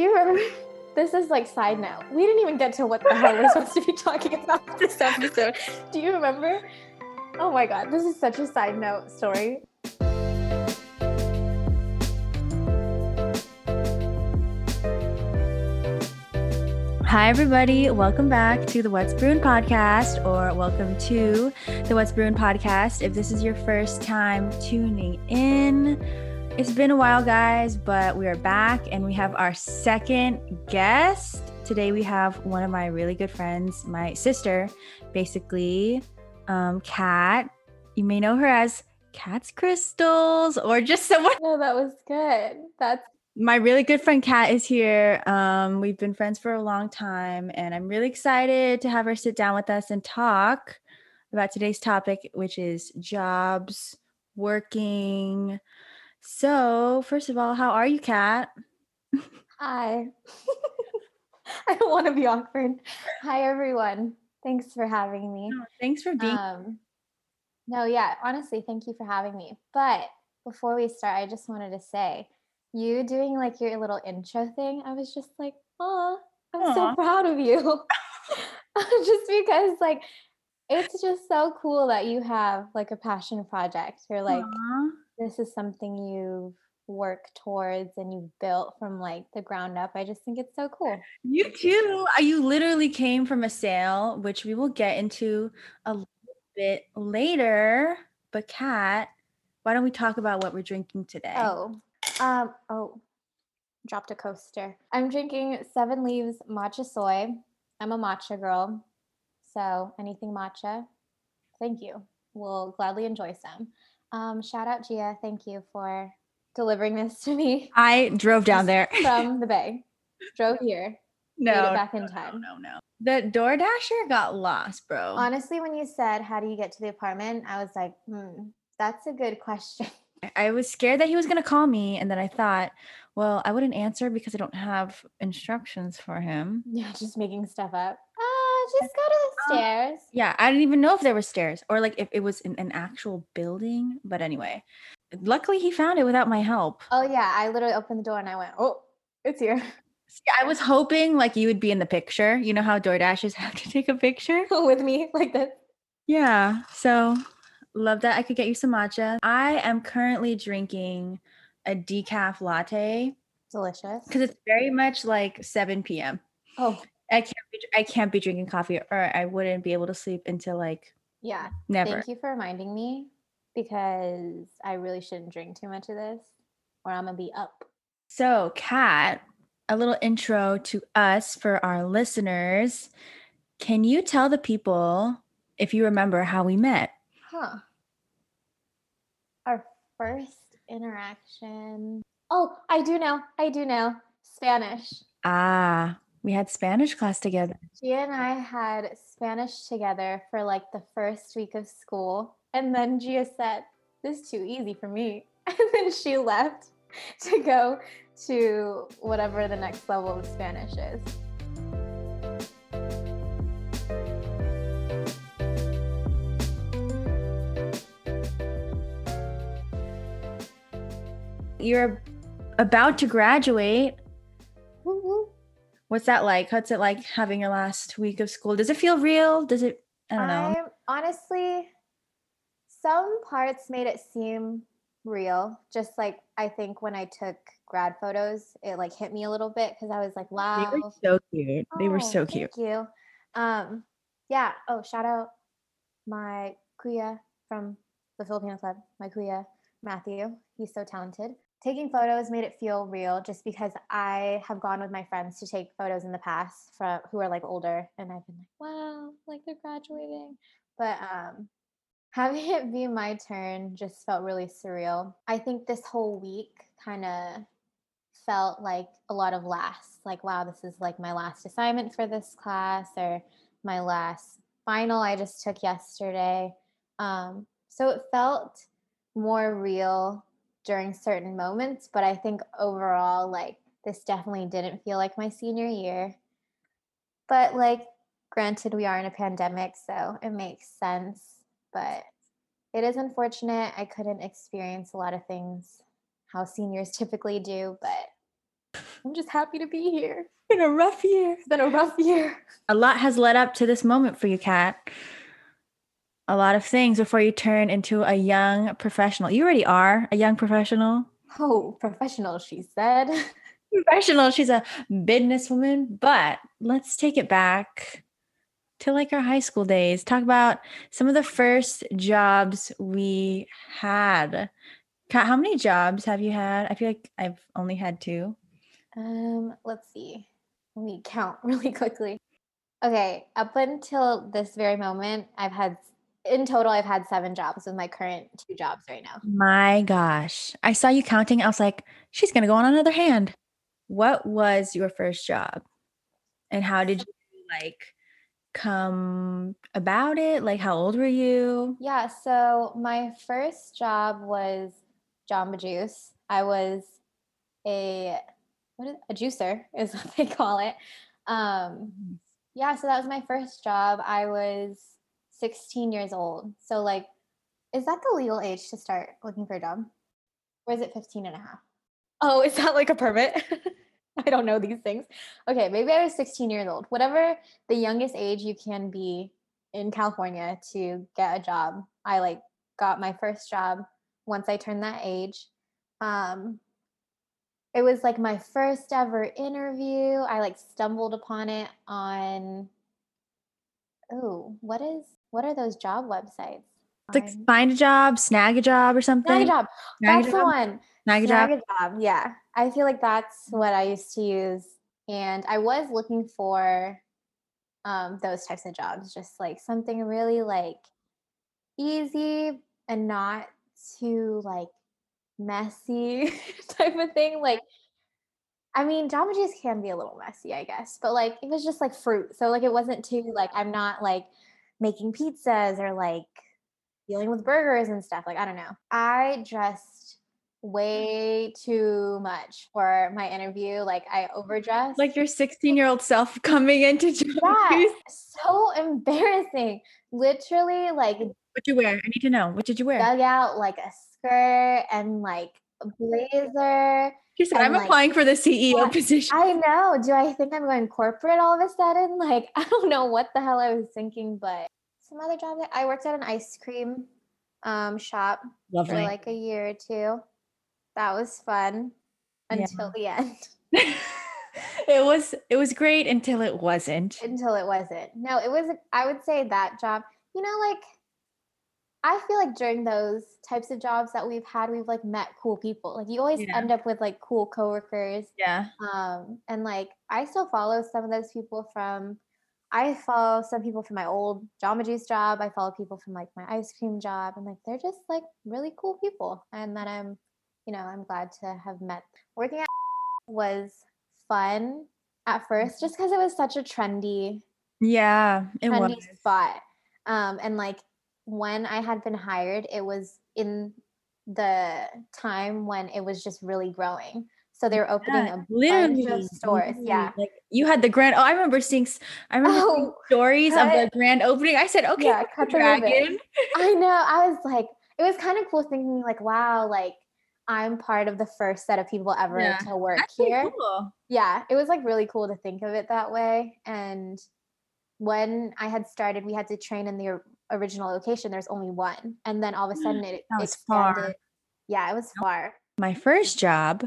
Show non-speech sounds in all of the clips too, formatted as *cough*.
You remember? *laughs* This is like side note. We didn't even get to what the hell we're supposed to be talking about *laughs* this episode. Do you remember? Oh my god, this is such a side note story. Hi, everybody. Welcome back to the What's Brewing podcast, or welcome to the What's Brewing podcast. If this is your first time tuning in, it's been a while, guys, but we are back and we have our second guest. Today, we have one of my really good friends, my sister, basically, um, Kat. You may know her as Kat's Crystals or just someone. Oh, that was good. That's my really good friend Kat is here. Um, we've been friends for a long time, and I'm really excited to have her sit down with us and talk about today's topic, which is jobs, working. So, first of all, how are you, Kat? hi. *laughs* I don't want to be awkward. Hi, everyone. Thanks for having me. Oh, thanks for being. Um, no, yeah, honestly, thank you for having me. But before we start, I just wanted to say, you doing like your little intro thing, I was just like, oh, I'm Aw. so proud of you. *laughs* just because like it's just so cool that you have like a passion project. You're like, Aw. This is something you've worked towards and you've built from like the ground up. I just think it's so cool. You too. Uh, You literally came from a sale, which we will get into a little bit later. But Kat, why don't we talk about what we're drinking today? Oh, um, oh, dropped a coaster. I'm drinking Seven Leaves matcha soy. I'm a matcha girl, so anything matcha, thank you. We'll gladly enjoy some. Um, shout out Gia, thank you for delivering this to me I drove down there. from *laughs* the Bay. Drove here, no, made it back in time. No, no, no. The DoorDasher got lost, bro. Honestly, when you said how do you get to the apartment, I was like, hmm, that's a good question. *laughs* I was scared that he was going to call me. And then I thought, well, I wouldn't answer because I don't have instructions for him. *laughs* Yeah, just making stuff up. Just go to the uh, stairs. Yeah, I didn't even know if there were stairs or like if it was in an actual building. But anyway, luckily he found it without my help. Oh yeah, I literally opened the door and I went, "Oh, it's here." *laughs* See, I was hoping like you would be in the picture. You know how DoorDashers *laughs* have to take a picture? *laughs* with me like this. Yeah. So love that I could get you some matcha. I am currently drinking a decaf latte Delicious. because it's very much like 7 p.m. Oh, I can't be I can't be drinking coffee or I wouldn't be able to sleep until like yeah. never. Thank you for reminding me because I really shouldn't drink too much of this or I'm going to be up. So, Kat, a little intro to us for our listeners. Can you tell the people if you remember how we met? Huh. Our first interaction. Oh, I do know. I do know. Spanish. Ah, we had Spanish class together. Gia and I had Spanish together for like the first week of school. And then Gia said, This is too easy for me. *laughs* And then she left *laughs* to go to whatever the next level of Spanish is. You're about to graduate. What's that like? What's it like having your last week of school? Does it feel real? Does it I don't know. I'm honestly, some parts made it seem real. Just like I think when I took grad photos, it like hit me a little bit because I was like, wow. They were so cute. They were Oh, so cute. Thank you. Um, yeah. Oh, shout out my kuya from the Filipino Club. My kuya Matthew. He's so talented. Taking photos made it feel real, just because I have gone with my friends to take photos in the past from who are like older, and I've been like, wow, like they're graduating. But um, having it be my turn just felt really surreal. I think this whole week kind of felt like a lot of lasts like wow this is like my last assignment for this class or my last final i just took yesterday um, so it felt more real during certain moments but i think overall like this definitely didn't feel like my senior year but like granted we are in a pandemic so it makes sense but it is unfortunate i couldn't experience a lot of things how seniors typically do but I'm just happy to be here. It's been a rough year. It's been a rough year. A lot has led up to this moment for you, Kat. A lot of things before you turn into a young professional. You already are a young professional. Oh, professional, she said. *laughs* Professional. She's a businesswoman, but let's take it back to like our high school days. Talk about some of the first jobs we had. How many jobs have you had? I feel like I've only had two. Um, let's see. Let me count *laughs* really quickly. Okay, up until this very moment, I've had in total I've had 7 jobs with my current two jobs right now. My gosh. I saw you counting. I was like, she's going to go on another hand. What was your first job? And how did you like come about it? Like how old were you? Yeah, so my first job was Jamba Juice. I was a what is a juicer is *laughs* what they call it. Um yeah, so that was my first job. I was 16 years old. So like is that the legal age to start looking for a job? Or is it 15 and a half? Oh, is that like a permit? *laughs* I don't know these things. Okay, maybe I was 16 years old. Whatever the youngest age you can be in California to get a job. I like got my first job once I turned that age. Um it was like my first ever interview. I like stumbled upon it on oh, what is what are those job websites? It's like find a job, snag a job or something. Snag a job. Snag a That's the one. Snag a job. Snag a job. Yeah. I feel like that's what I used to use. And I was looking for um, those types of jobs, just like something really like easy and not too like messy *laughs* type of thing. Like, I mean, Jamba Juice can be a little messy, I guess, but like it was just like fruit. So like it wasn't too like I'm not like making pizzas or like dealing with burgers and stuff. Like, I don't know. I dressed way too much for my interview. Like, I overdressed. Like your 16 year old self *laughs* coming into *laughs* yeah, so embarrassing. Literally, like, What'd you wear? I need to know. What did you wear? dug out like a skirt and like blazer. She said, I'm like- applying for the CEO Yeah, position. I know. Do I think I'm going corporate all of a sudden? Like, *laughs* I don't know what the hell I was thinking, but some other jobs. I worked at an ice cream um, shop for like a year or two. That was fun Yeah. until the end. *laughs* it was it was great until it wasn't. until it wasn't. No, it was I would say that job. You know like I feel like during those types of jobs that we've had, we've like met cool people. Like you always Yeah. end up with like cool coworkers. Yeah. Um and like I still follow some of those people from I follow some people from my old Jamba Juice job. I follow people from like my ice cream job and like they're just like really cool people and that I'm you know, I'm glad to have met. Working at *laughs* was fun at first just because it was such a trendy Yeah. It was. trendy spot. Um, and like when I had been hired, it was in the time when it was just really growing. So they were opening Yeah, a bunch of stores. literally. Yeah. Like you had the grand oh, I remember seeing I remember seeing Oh, stories of the grand opening. I said, okay, Yeah, cut the dragon. I know. I was like, it was kind of cool thinking like, wow, like I'm part of the first set of people ever Yeah, to work That's here. cool. yeah, it was like really cool to think of it that way. And when I had started, we had to train in the original location. There's only one, and then all of a mm. sudden it That was far. expanded. Yeah, it was far. my first job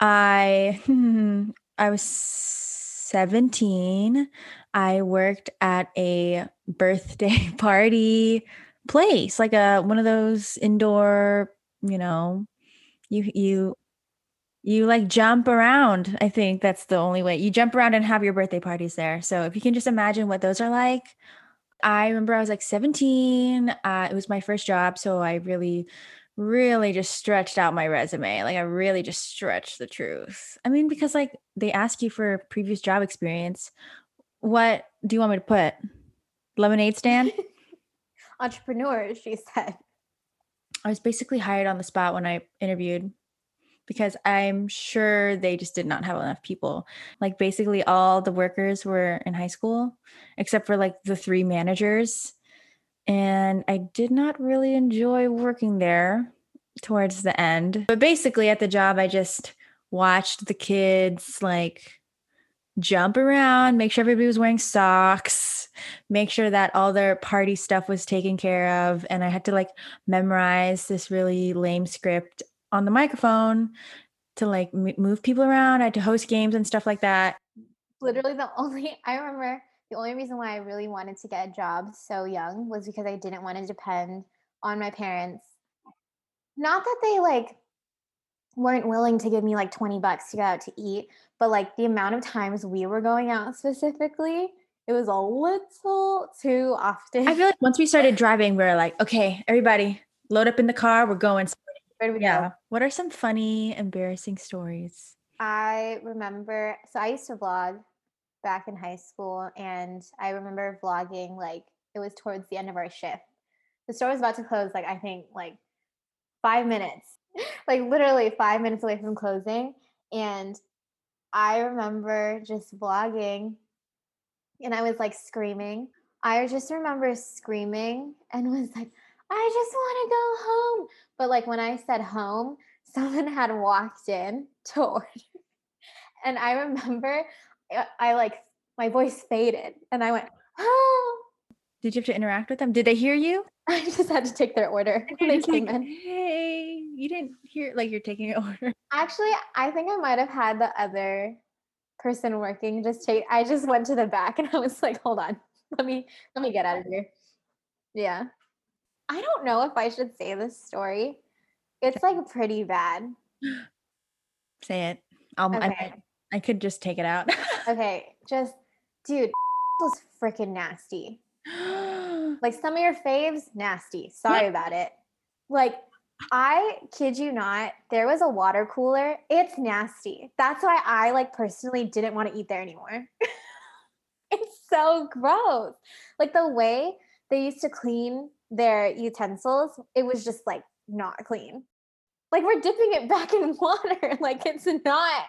i *laughs* i was 17 i worked at a birthday *laughs* party place like a one of those indoor you know you you you like jump around i think that's the only way you jump around and have your birthday parties there so if you can just imagine what those are like i remember i was like 17 uh, it was my first job so i really really just stretched out my resume. Like I really just stretched the truth. I mean, because like they ask you for previous job experience. What do you want me to put? Lemonade stand? *laughs* Entrepreneur, she said. I was basically hired on the spot when I interviewed because I'm sure they just did not have enough people. Like basically all the workers were in high school except for like the three managers. And I did not really enjoy working there towards the end. But basically at the job I just watched the kids like jump around, make sure everybody was wearing socks, make sure that all their party stuff was taken care of. And I had to like memorize this really lame script on the microphone to like m- move people around. I had to host games and stuff like that. Literally, the *laughs* only I remember the only reason why I really wanted to get a job so young was because I didn't want to depend on my parents. Not that they like weren't willing to give me like 20 bucks to go out to eat, but like the amount of times we were going out specifically, it was a little too often. I feel like once we started *laughs* driving, we were like, okay, everybody, load up in the car. We're going. Where do we go? Yeah. What are some funny, embarrassing stories? I remember, so I used to vlog back in high school, and I remember vlogging like it was towards the end of our shift. The store was about to close, like I think like five minutes, *laughs* like literally five minutes away from closing. And I remember just vlogging, and I was like screaming. I just remember screaming and *laughs* was like, I just want to go home. But like when I said home, *laughs* someone had walked in *laughs* to order. *laughs* And I remember I, I like my voice faded and I went, oh. Did you have to interact with them? Did they hear you? I just had to take their order they came like, in. Hey, you didn't hear like you're taking an order. Actually, I think I might have had the other person working just take I just went to the back and I was like, hold on. Let me let me get out of here. Yeah. I don't know if I should say this story. It's like pretty bad. Say it. I'll, I, Okay. might- I could just take it out. *laughs* Okay, just dude, *laughs* was freaking nasty. *gasps* Like some of your faves, nasty. Sorry about it. Like, I kid you not, there was a water cooler. It's nasty. That's why I like personally didn't want to eat there anymore. *laughs* it's so gross. Like the way they used to clean their utensils, it was just like not clean. Like we're dipping it back in *laughs* water. Like it's not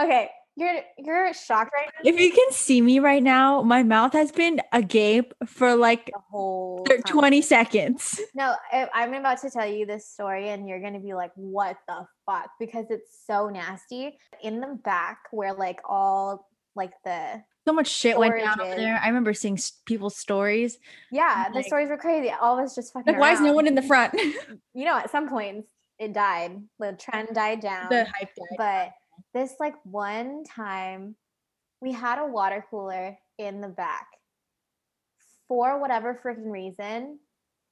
okay. You're you're shocked right now. if you can see me right now, my mouth has been agape for like the whole thir- time. 20 seconds. No, I'm about to tell you this story, and you're gonna be like, "What the fuck?" Because it's so nasty. In the back, where like all like the So much shit went down over there. I remember seeing people's stories. yeah, the stories were crazy. All of us just fucking. Like, why is no one in the front? *laughs* You know, at some points it died. The trend died down. the hype died. but this like one time we had a water cooler in the back for whatever freaking reason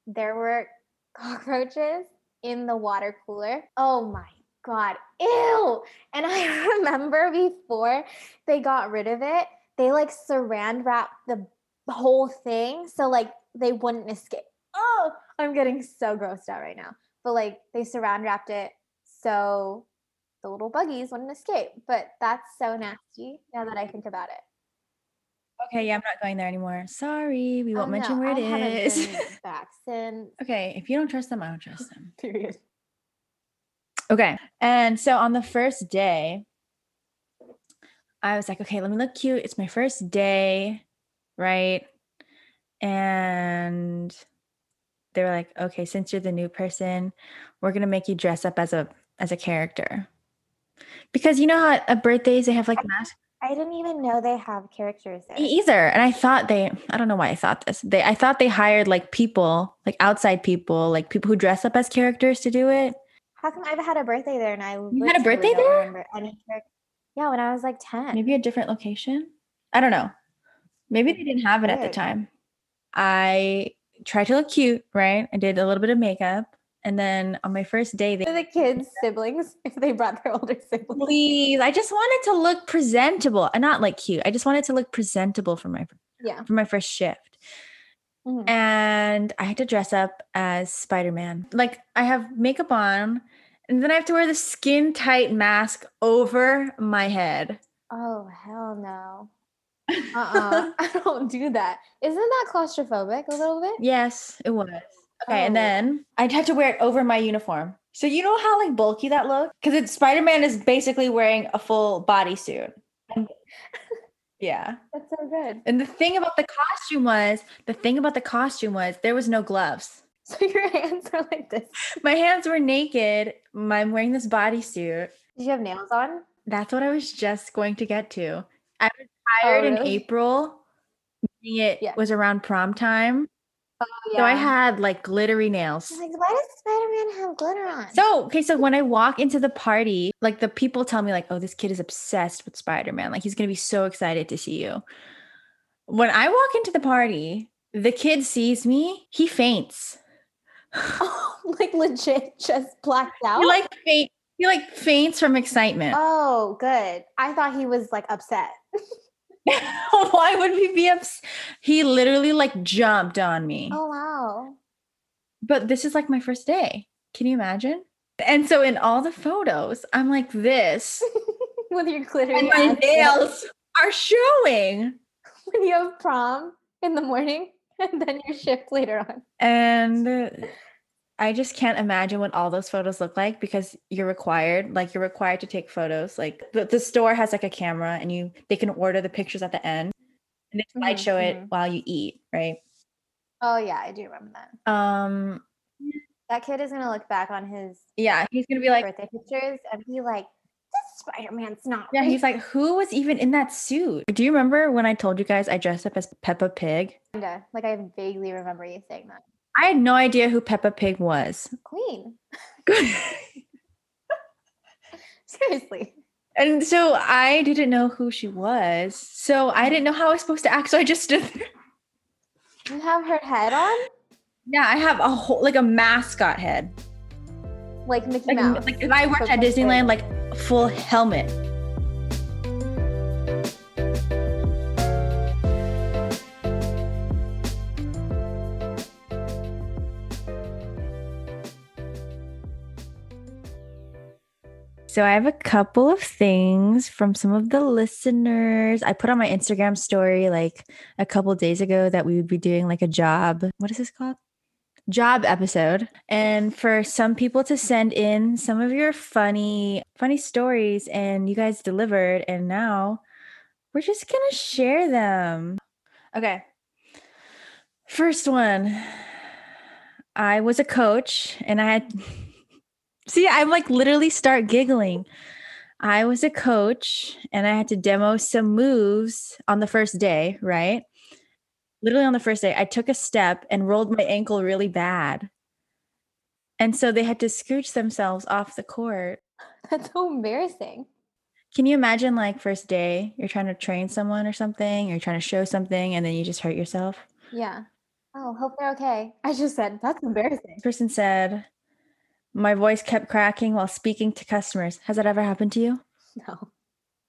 there were *laughs* cockroaches in the water cooler oh my god ew and i *laughs* remember before they got rid of it they like saran wrapped the whole thing so like they wouldn't escape oh i'm getting so grossed out right now but like they saran wrapped it so the little buggies wouldn't escape. But that's so nasty now that I think about it. Okay, yeah, I'm not going there anymore. Sorry, we won't Oh, mention no, where it I is. back *laughs* since. okay, if you don't trust them, I don't trust them. *laughs* Period. Okay. And so on the first day, I was like, okay, let me look cute. It's my first day, right? And they were like, okay, since you're the new person, we're gonna make you dress up as a as a character. Because you know how at birthdays they have like masks I didn't even know they have characters there. Me either. And I thought they, I don't know why I thought this. They, I thought they hired like people, like outside people, like people who dress up as characters to do it. How come I've had a birthday there and I you had a birthday there? remember any character? Yeah, when I was like 10. Maybe a different location. I don't know. Maybe they didn't have it at the time. I tried to look cute, right? I did a little bit of makeup. And then on my first day, they the kids' siblings, *laughs* if they brought their older siblings. please, I just wanted to look presentable and not like cute. I just wanted to look presentable for my Yeah. for my first shift. Mhm. and I had to dress up as Spider Man. Like I have makeup on, and then I have to wear the skin tight mask over my head. Oh, hell no. Uh-uh. *laughs* *laughs* I don't do that. Isn't that claustrophobic a little bit? Yes, it was. Okay, and Oh. then I'd have to wear it over my uniform. So you know how like bulky that looked? Because it's Spider Man is basically wearing a full bodysuit. And- *laughs* yeah. That's so good. And the thing about the costume was, the thing about the costume was there was no gloves. *laughs* So your hands are like this. My hands were naked. I'm wearing this bodysuit. Did you have nails on? That's what I was just going to get to. I was oh, hired in Oh, really? April. meaning It Yeah. was around prom time. Oh, So I had like glittery nails. Like, why does Spider Man have glitter on? So, okay, so when I walk into the party, like the people tell me, like, oh, this kid is obsessed with Spider Man. Like, he's going to be so excited to see you. When I walk into the party, the kid sees me, he faints. *laughs* *laughs* like legit, just blacked out. He like faint, he like faints from excitement. *laughs* oh, good. I thought he was like upset. Why would we be upset? He literally like jumped on me. Oh wow. But this is like my first day. Can you imagine? And so in all the photos, I'm like this, With your glittery and my nails. nails are showing. when you have prom in the morning *laughs* and then your shift later on. And I just can't imagine what all those photos look like because you're required, like you're required to take photos. Like the, the store has like a camera and you they can order the pictures at the end and they Mhm, slideshow it mhm. while you eat, right? Oh yeah, I do remember that. Um That kid is gonna look back on his yeah, he's gonna be like, birthday pictures and be like, "This Spider Man's not." yeah, real." he's like, who was even in that suit? Do you remember when I told you guys I dressed up as Peppa Pig? Kinda. Like I vaguely remember you saying that. I had no idea who Peppa Pig was. Queen. *laughs* *laughs* Seriously. and so I didn't know who she was. So I didn't know how I was supposed to act. So I just stood there. You have her head on Yeah, I have a whole like a mascot head. like Mickey Like, Mouse. like if I worked at Disneyland, like full helmet. So I have a couple of things from some of the listeners. I put on my Instagram story like a couple days ago that we would be doing like a job. What is this called? Job episode. And for some people to send in some of your funny funny stories and you guys delivered and now we're just going to share them. Okay. First one. I was a coach and I had *laughs* See, I'm like literally start giggling. I was a coach and I had to demo some moves on the first day, right? Literally on the first day, I took a step and rolled my ankle really bad. And so they had to scooch themselves off the court. *laughs* That's so embarrassing. Can you imagine like first day, you're trying to train someone or something, or you're trying to show something and then you just hurt yourself? Yeah. Oh, hope they're okay. I just said that's embarrassing. This person said, My voice kept cracking while speaking to customers. Has that ever happened to you? No,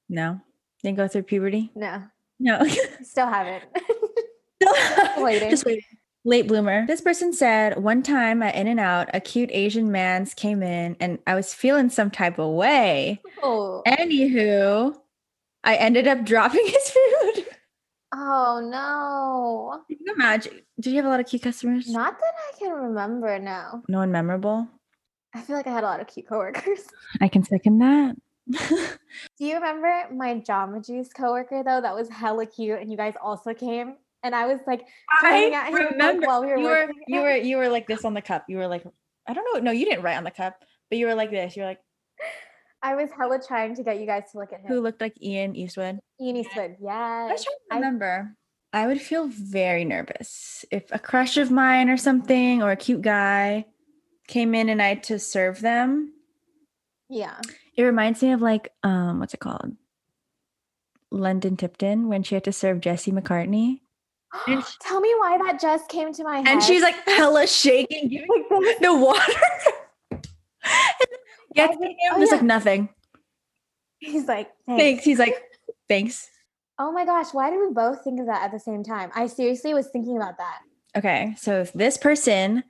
No. Didn't go through puberty? no, No. *laughs* still haven't. *laughs* Just waiting. Late bloomer. This person said one time at In and Out, a cute Asian man's came in and I was feeling some type of way. oh, Anywho, I ended up dropping *laughs* his food. oh no. Can you imagine? Did you have a lot of cute customers? Not that I can remember now. No one memorable. I feel like I had a lot of cute coworkers. *laughs* I can second that. Do you remember my Jamba Juice coworker though? That was hella cute, and you guys also came, and I was like, I at him, remember while we were you were working. you were you were like this on the cup. You were like, I don't know. No, you didn't write on the cup, but you were like this. You're like, *laughs* I was hella trying to get you guys to look at him. who looked like Ian Eastwood? Ian Eastwood, I was yes. trying to I- remember. I would feel very nervous if a crush of mine or something or a cute guy came in and I had to serve them. Yeah. It reminds me of like um what's it called? London Tipton when she had to serve Jesse McCartney. And sh- *gasps* Tell me why that just came to my head. And she's like hella shaking, giving *laughs* like the water. and *laughs* then *laughs* gets him, oh, yeah. like nothing. He's like, Thanks. thanks. He's like, thanks. Oh my gosh, why did we both think of that at the same time? I seriously was thinking about that. Okay, so this person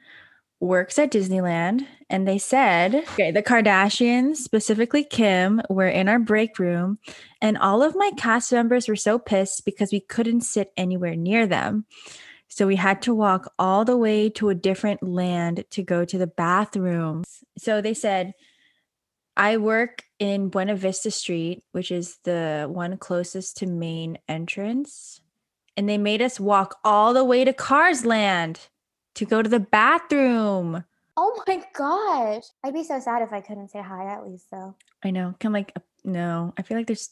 works at Disneyland and they said, okay, the Kardashians, specifically Kim, were in our break room and all of my cast members were so pissed because we couldn't sit anywhere near them. So we had to walk all the way to a different land to go to the bathroom. So they said, I work in Buena Vista Street, which is the one closest to main entrance. And they made us walk all the way to Cars Land to go to the bathroom. Oh my gosh. I'd be so sad if I couldn't say hi at least though. I know. Can like no. I feel like there's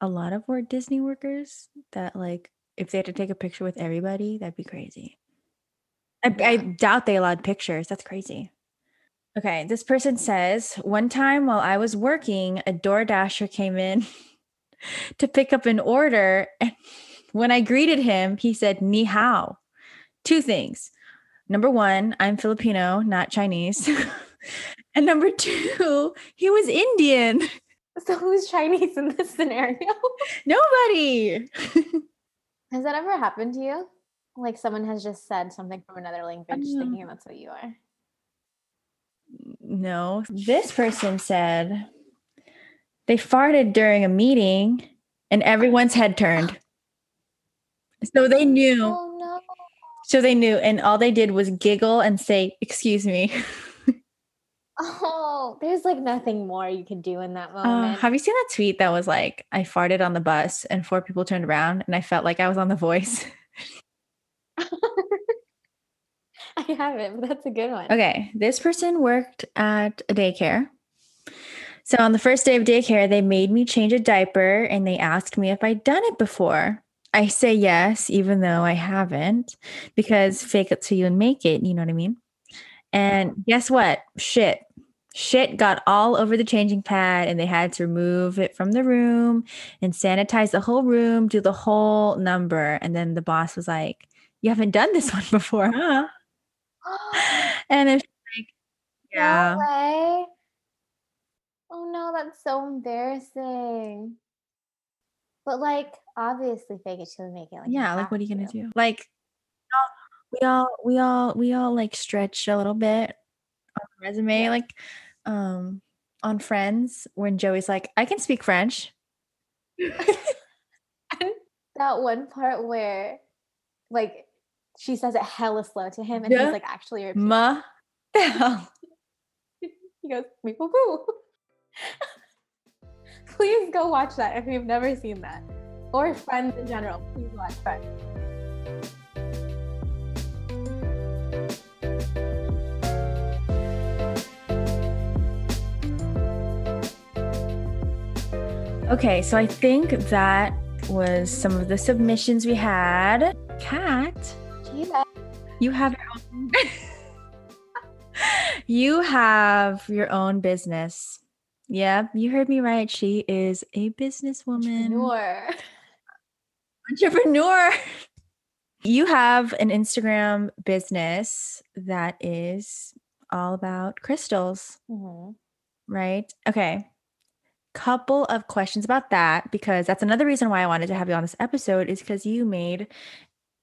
a lot of Walt Disney workers that like if they had to take a picture with everybody, that'd be crazy. I, I doubt they allowed pictures. That's crazy. Okay, this person says one time while I was working, a DoorDasher came in *laughs* to pick up an order. And *laughs* when I greeted him, he said, Ni hao. Two things. Number one, I'm Filipino, not Chinese. *laughs* and number two, he was Indian. So who's Chinese in this scenario? *laughs* Nobody. Has that ever happened to you? Like someone has just said something from another language Um, thinking that's what you are. No. This person said they farted during a meeting and everyone's head turned. So they knew. So they knew. And all they did was giggle and say, Excuse me. Oh, there's like nothing more you could do in that Uh, moment. have you seen that tweet that was like, I farted on the bus and four people turned around and I felt like I was on The Voice? *laughs* *laughs* I haven't, but that's a good one. Okay. This person worked at a daycare. So on the first day of daycare, they made me change a diaper and they asked me if I'd done it before. I say yes, even though I haven't, because fake it till you make it. You know what I mean? And guess what? Shit. Shit got all over the changing pad and they had to remove it from the room and sanitize the whole room, do the whole number. And then the boss was like, You haven't done this *laughs* one before, huh? *laughs* And it's like, *gasps* yeah. No. Oh no, that's so embarrassing. But like, obviously, fake it till you make it. Like, yeah like what are you gonna to. do like we all we all we all like stretch a little bit on the resume like um on friends when joey's like i can speak french *laughs* that one part where, like, she says it hella slow to him, and Yeah. he's like actually repeating. ma the hell *laughs* He goes, "Meep, boop, boo." *laughs* Please go watch that if you've never seen that, or Friends in general. Please watch Friends. okay so i think that was some of the submissions we had kat you have your own *laughs* you have your own business yeah you heard me right she is a businesswoman entrepreneur. Entrepreneur. You have an Instagram business that is all about crystals, Mhm. right? Okay. Couple of questions about that because that's another reason why I wanted to have you on this episode is because you made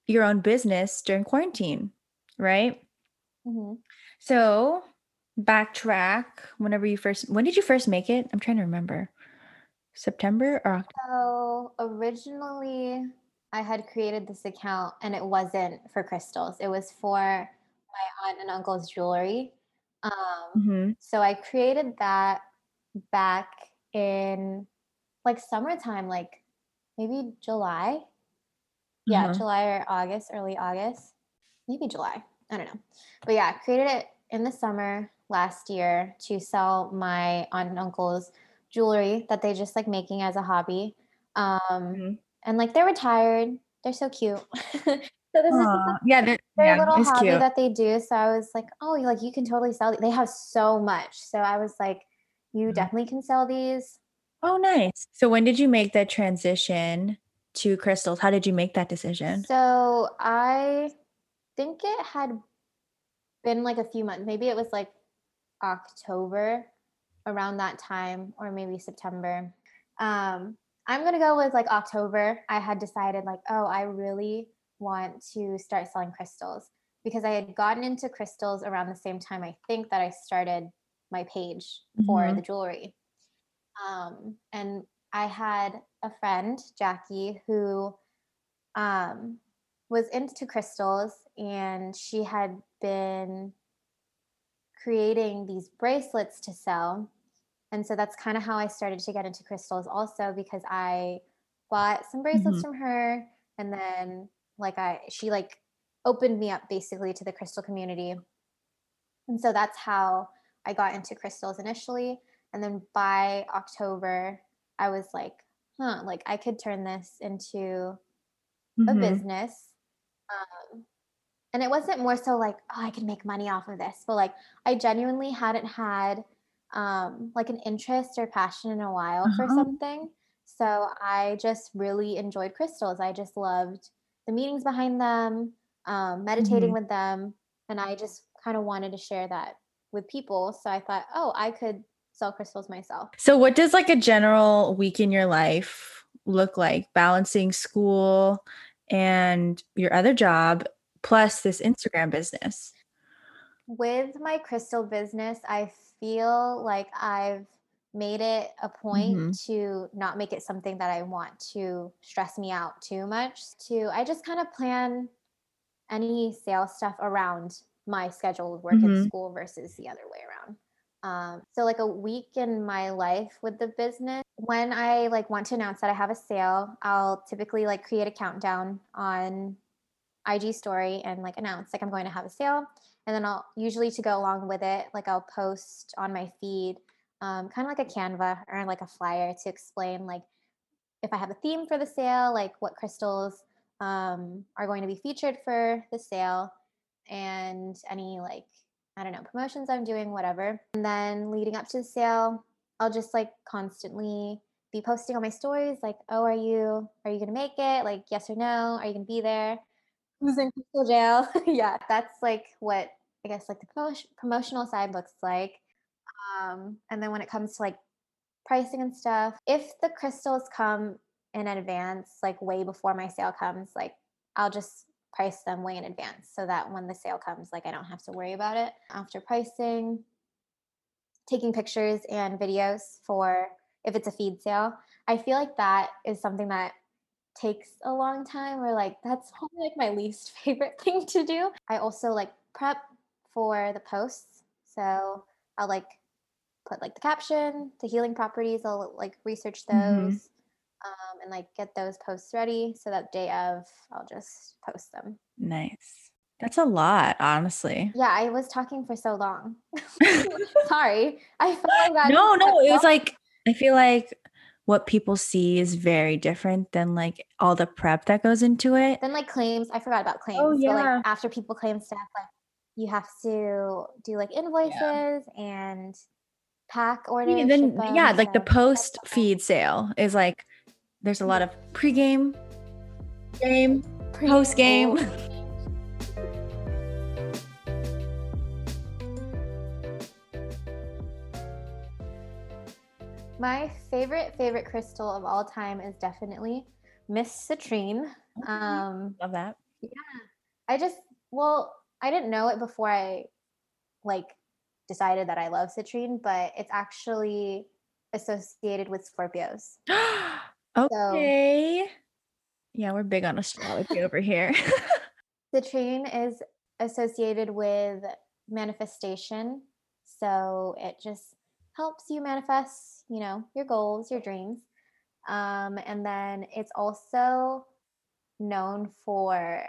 your own business during quarantine, right? Mhm. So, backtrack whenever you first when did you first make it? I'm trying to remember. September or October? So originally, I had created this account, and it wasn't for crystals. It was for my aunt and uncle's jewelry. Um, Mhm. so I created that back in like summertime, like maybe July. Yeah, Uh-huh. July or August, early August, maybe July. I don't know. But yeah, created it in the summer last year to sell my aunt and uncle's jewelry that they just like making as a hobby. Um, Mhm. And like they're retired. They're so cute. *laughs* so this is just Aw, yeah, they're, *laughs* their yeah, little hobby cute. that they do. So I was like, oh, you like you can totally sell. They have so much. So I was like, you Mhm. definitely can sell these. Oh, nice. So when did you make that transition to crystals? How did you make that decision? So I think it had been like a few months. Maybe it was like October around that time, or maybe September. Um, I'm gonna go with like October. I had decided like, oh, I really want to start selling crystals because I had gotten into crystals around the same time I think that I started my page for Mhm. the jewelry. Um, and I had a friend, Jackie, who um, was into crystals and she had been creating these bracelets to sell. And so that's kind of how I started to get into crystals also because I bought some bracelets Mhm. from her and then like I she like opened me up basically to the crystal community. And so that's how I got into crystals initially. And then by October, I was like, huh, like I could turn this into a Mhm. business. Um, and it wasn't more so like, oh, I can make money off of this, but like I genuinely hadn't had um, like an interest or passion in a while for Uh-huh. something. So I just really enjoyed crystals. I just loved the meanings behind them, um, meditating Mhm. with them, and I just kind of wanted to share that with people. So I thought, oh, I could sell crystals myself. So, what does like a general week in your life look like? Balancing school and your other job plus this Instagram business. With my crystal business, I feel like I've made it a point Mhm. to not make it something that I want to stress me out too much. To I just kind of plan any sales stuff around my scheduled work Mhm. at school versus the other way around. Um, so like a week in my life with the business, when I like want to announce that I have a sale, I'll typically like create a countdown on IG story and like announce like I'm going to have a sale. And then I'll usually to go along with it, like I'll post on my feed, um, kind of like a Canva or like a flyer to explain like if I have a theme for the sale, like what crystals um, are going to be featured for the sale, and any like I don't know promotions I'm doing, whatever. And then leading up to the sale, I'll just like constantly be posting on my stories, like, oh, are you are you gonna make it? Like, yes or no? Are you gonna be there? Who's in crystal jail? *laughs* yeah, that's like what I guess like the promotion, promotional side looks like. Um, and then when it comes to like pricing and stuff, if the crystals come in advance, like way before my sale comes, like I'll just price them way in advance so that when the sale comes, like I don't have to worry about it. After pricing, taking pictures and videos for if it's a feed sale, I feel like that is something that takes a long time or like that's probably like my least *laughs* favorite thing to do. I also like prep for the posts. So I'll like put like the caption, the healing properties, I'll like research those Mhm. um, and like get those posts ready so that day of I'll just post them. Nice. That's a lot, honestly. Yeah, I was talking for so long. *laughs* *laughs* Sorry. I felt like that. No, no, it was like I feel like what people see is very different than like all the prep that goes into it. then like claims. I forgot about oh, claims. Oh, So yeah. like after people claim stuff, like you have to do like invoices and pack orders. Yeah, then yeah, like the so post feed sale is like there's a lot of pre-game, game, post game. *laughs* My favorite favorite crystal of all time is definitely Miss Citrine. Um, Love that. Yeah. I just well, I didn't know it before I like decided that I love citrine, but it's actually associated with Scorpios. *gasps* okay. Yeah, we're big on astrology over here. *laughs* Citrine is associated with manifestation, so it just helps you manifest, you know, your goals, your dreams. Um, and then it's also known for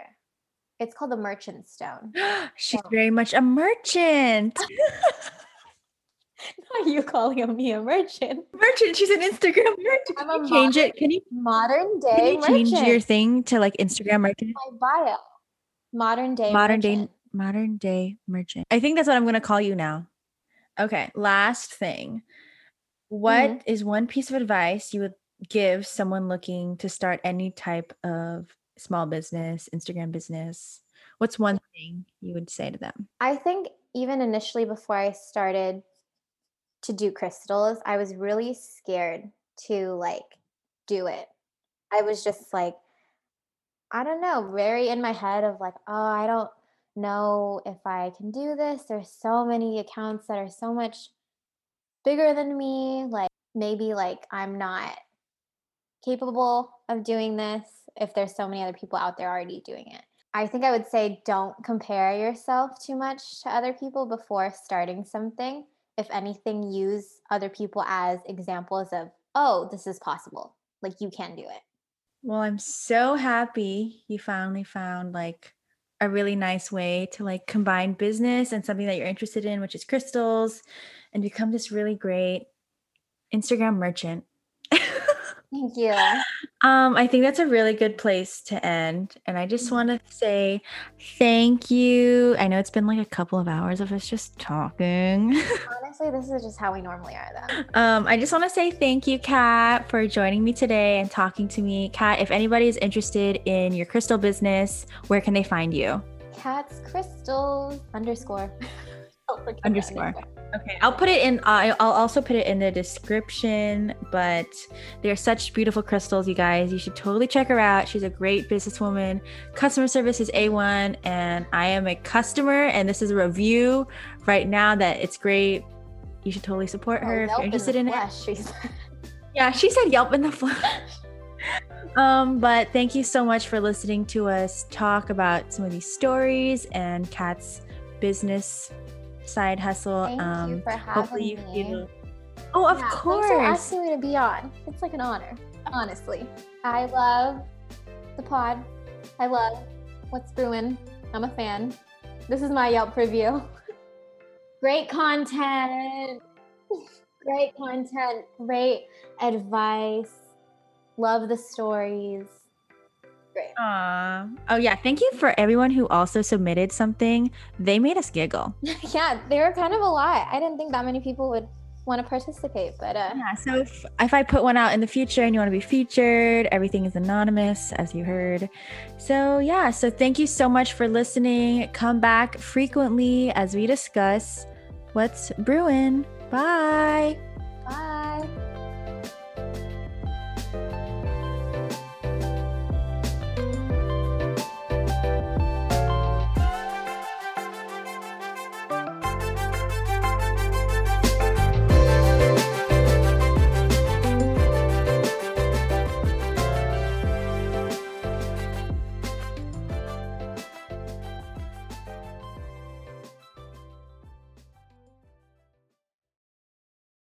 it's called the merchant stone. *gasps* She's So- very much a merchant. *laughs* Are you calling me a merchant? merchant. She's an Instagram merchant. Can I'm you a change it? Can you, Modern can day you change merchant. your thing to like Instagram merchant? my bio. Modern day modern day modern day merchant. I think that's what I'm going to call you now. Okay, last thing. What is Mm-hmm. one piece of advice you would give someone looking to start any type of small business, Instagram business? What's one thing you would say to them? I think even initially before I started to do crystals, I was really scared to like do it. I was just like, I don't know, very in my head of like, oh, I don't know if I can do this. There's so many accounts that are so much bigger than me. Like maybe like I'm not capable of doing this if there's so many other people out there already doing it. I think I would say don't compare yourself too much to other people before starting something. If anything, use other people as examples of, oh, this is possible. Like you can do it. Well, I'm so happy you finally found like a really nice way to like combine business and something that you're interested in, which is crystals, and become this really great Instagram merchant. Thank you. Um, I think that's a really good place to end. And I just want to say thank you. I know it's been like a couple of hours of us just talking. *laughs* Honestly, this is just how we normally are, though. Um, I just want to say thank you, Kat, for joining me today and talking to me. Kat, if anybody is interested in your crystal business, where can they find you? Kat's crystals *laughs* underscore. underscore. Okay, I'll put it in. Uh, I'll also put it in the description. But they're such beautiful crystals, you guys. You should totally check her out. She's a great businesswoman. Customer service is a1, and I am a customer. And this is a review right now that it's great. You should totally support Oh, her if you're in interested the in flesh, it. she said. *laughs* Yeah, she said Yelp in the flesh. *laughs* um, but thank you so much for listening to us talk about some of these stories and Kat's business side hustle. Thank um, you for hopefully you having me. feel. Oh, of Yeah, Thanks for course. asking me to be on. It's like an honor, honestly. I love the pod. I love what's brewing. I'm a fan. This is my Yelp review. *laughs* Great content. *laughs* Great content. Great advice. Love the stories. Great. Aw. Oh yeah, thank you for everyone who also submitted something. They made us giggle. *laughs* yeah, they were kind of a lot. I didn't think that many people would want to participate, but uh, Yeah, so if, if I put one out in the future and you want to be featured, everything is anonymous, as you heard. So, yeah, so thank you so much for listening. Come back frequently as we discuss what's brewing. Bye. bye.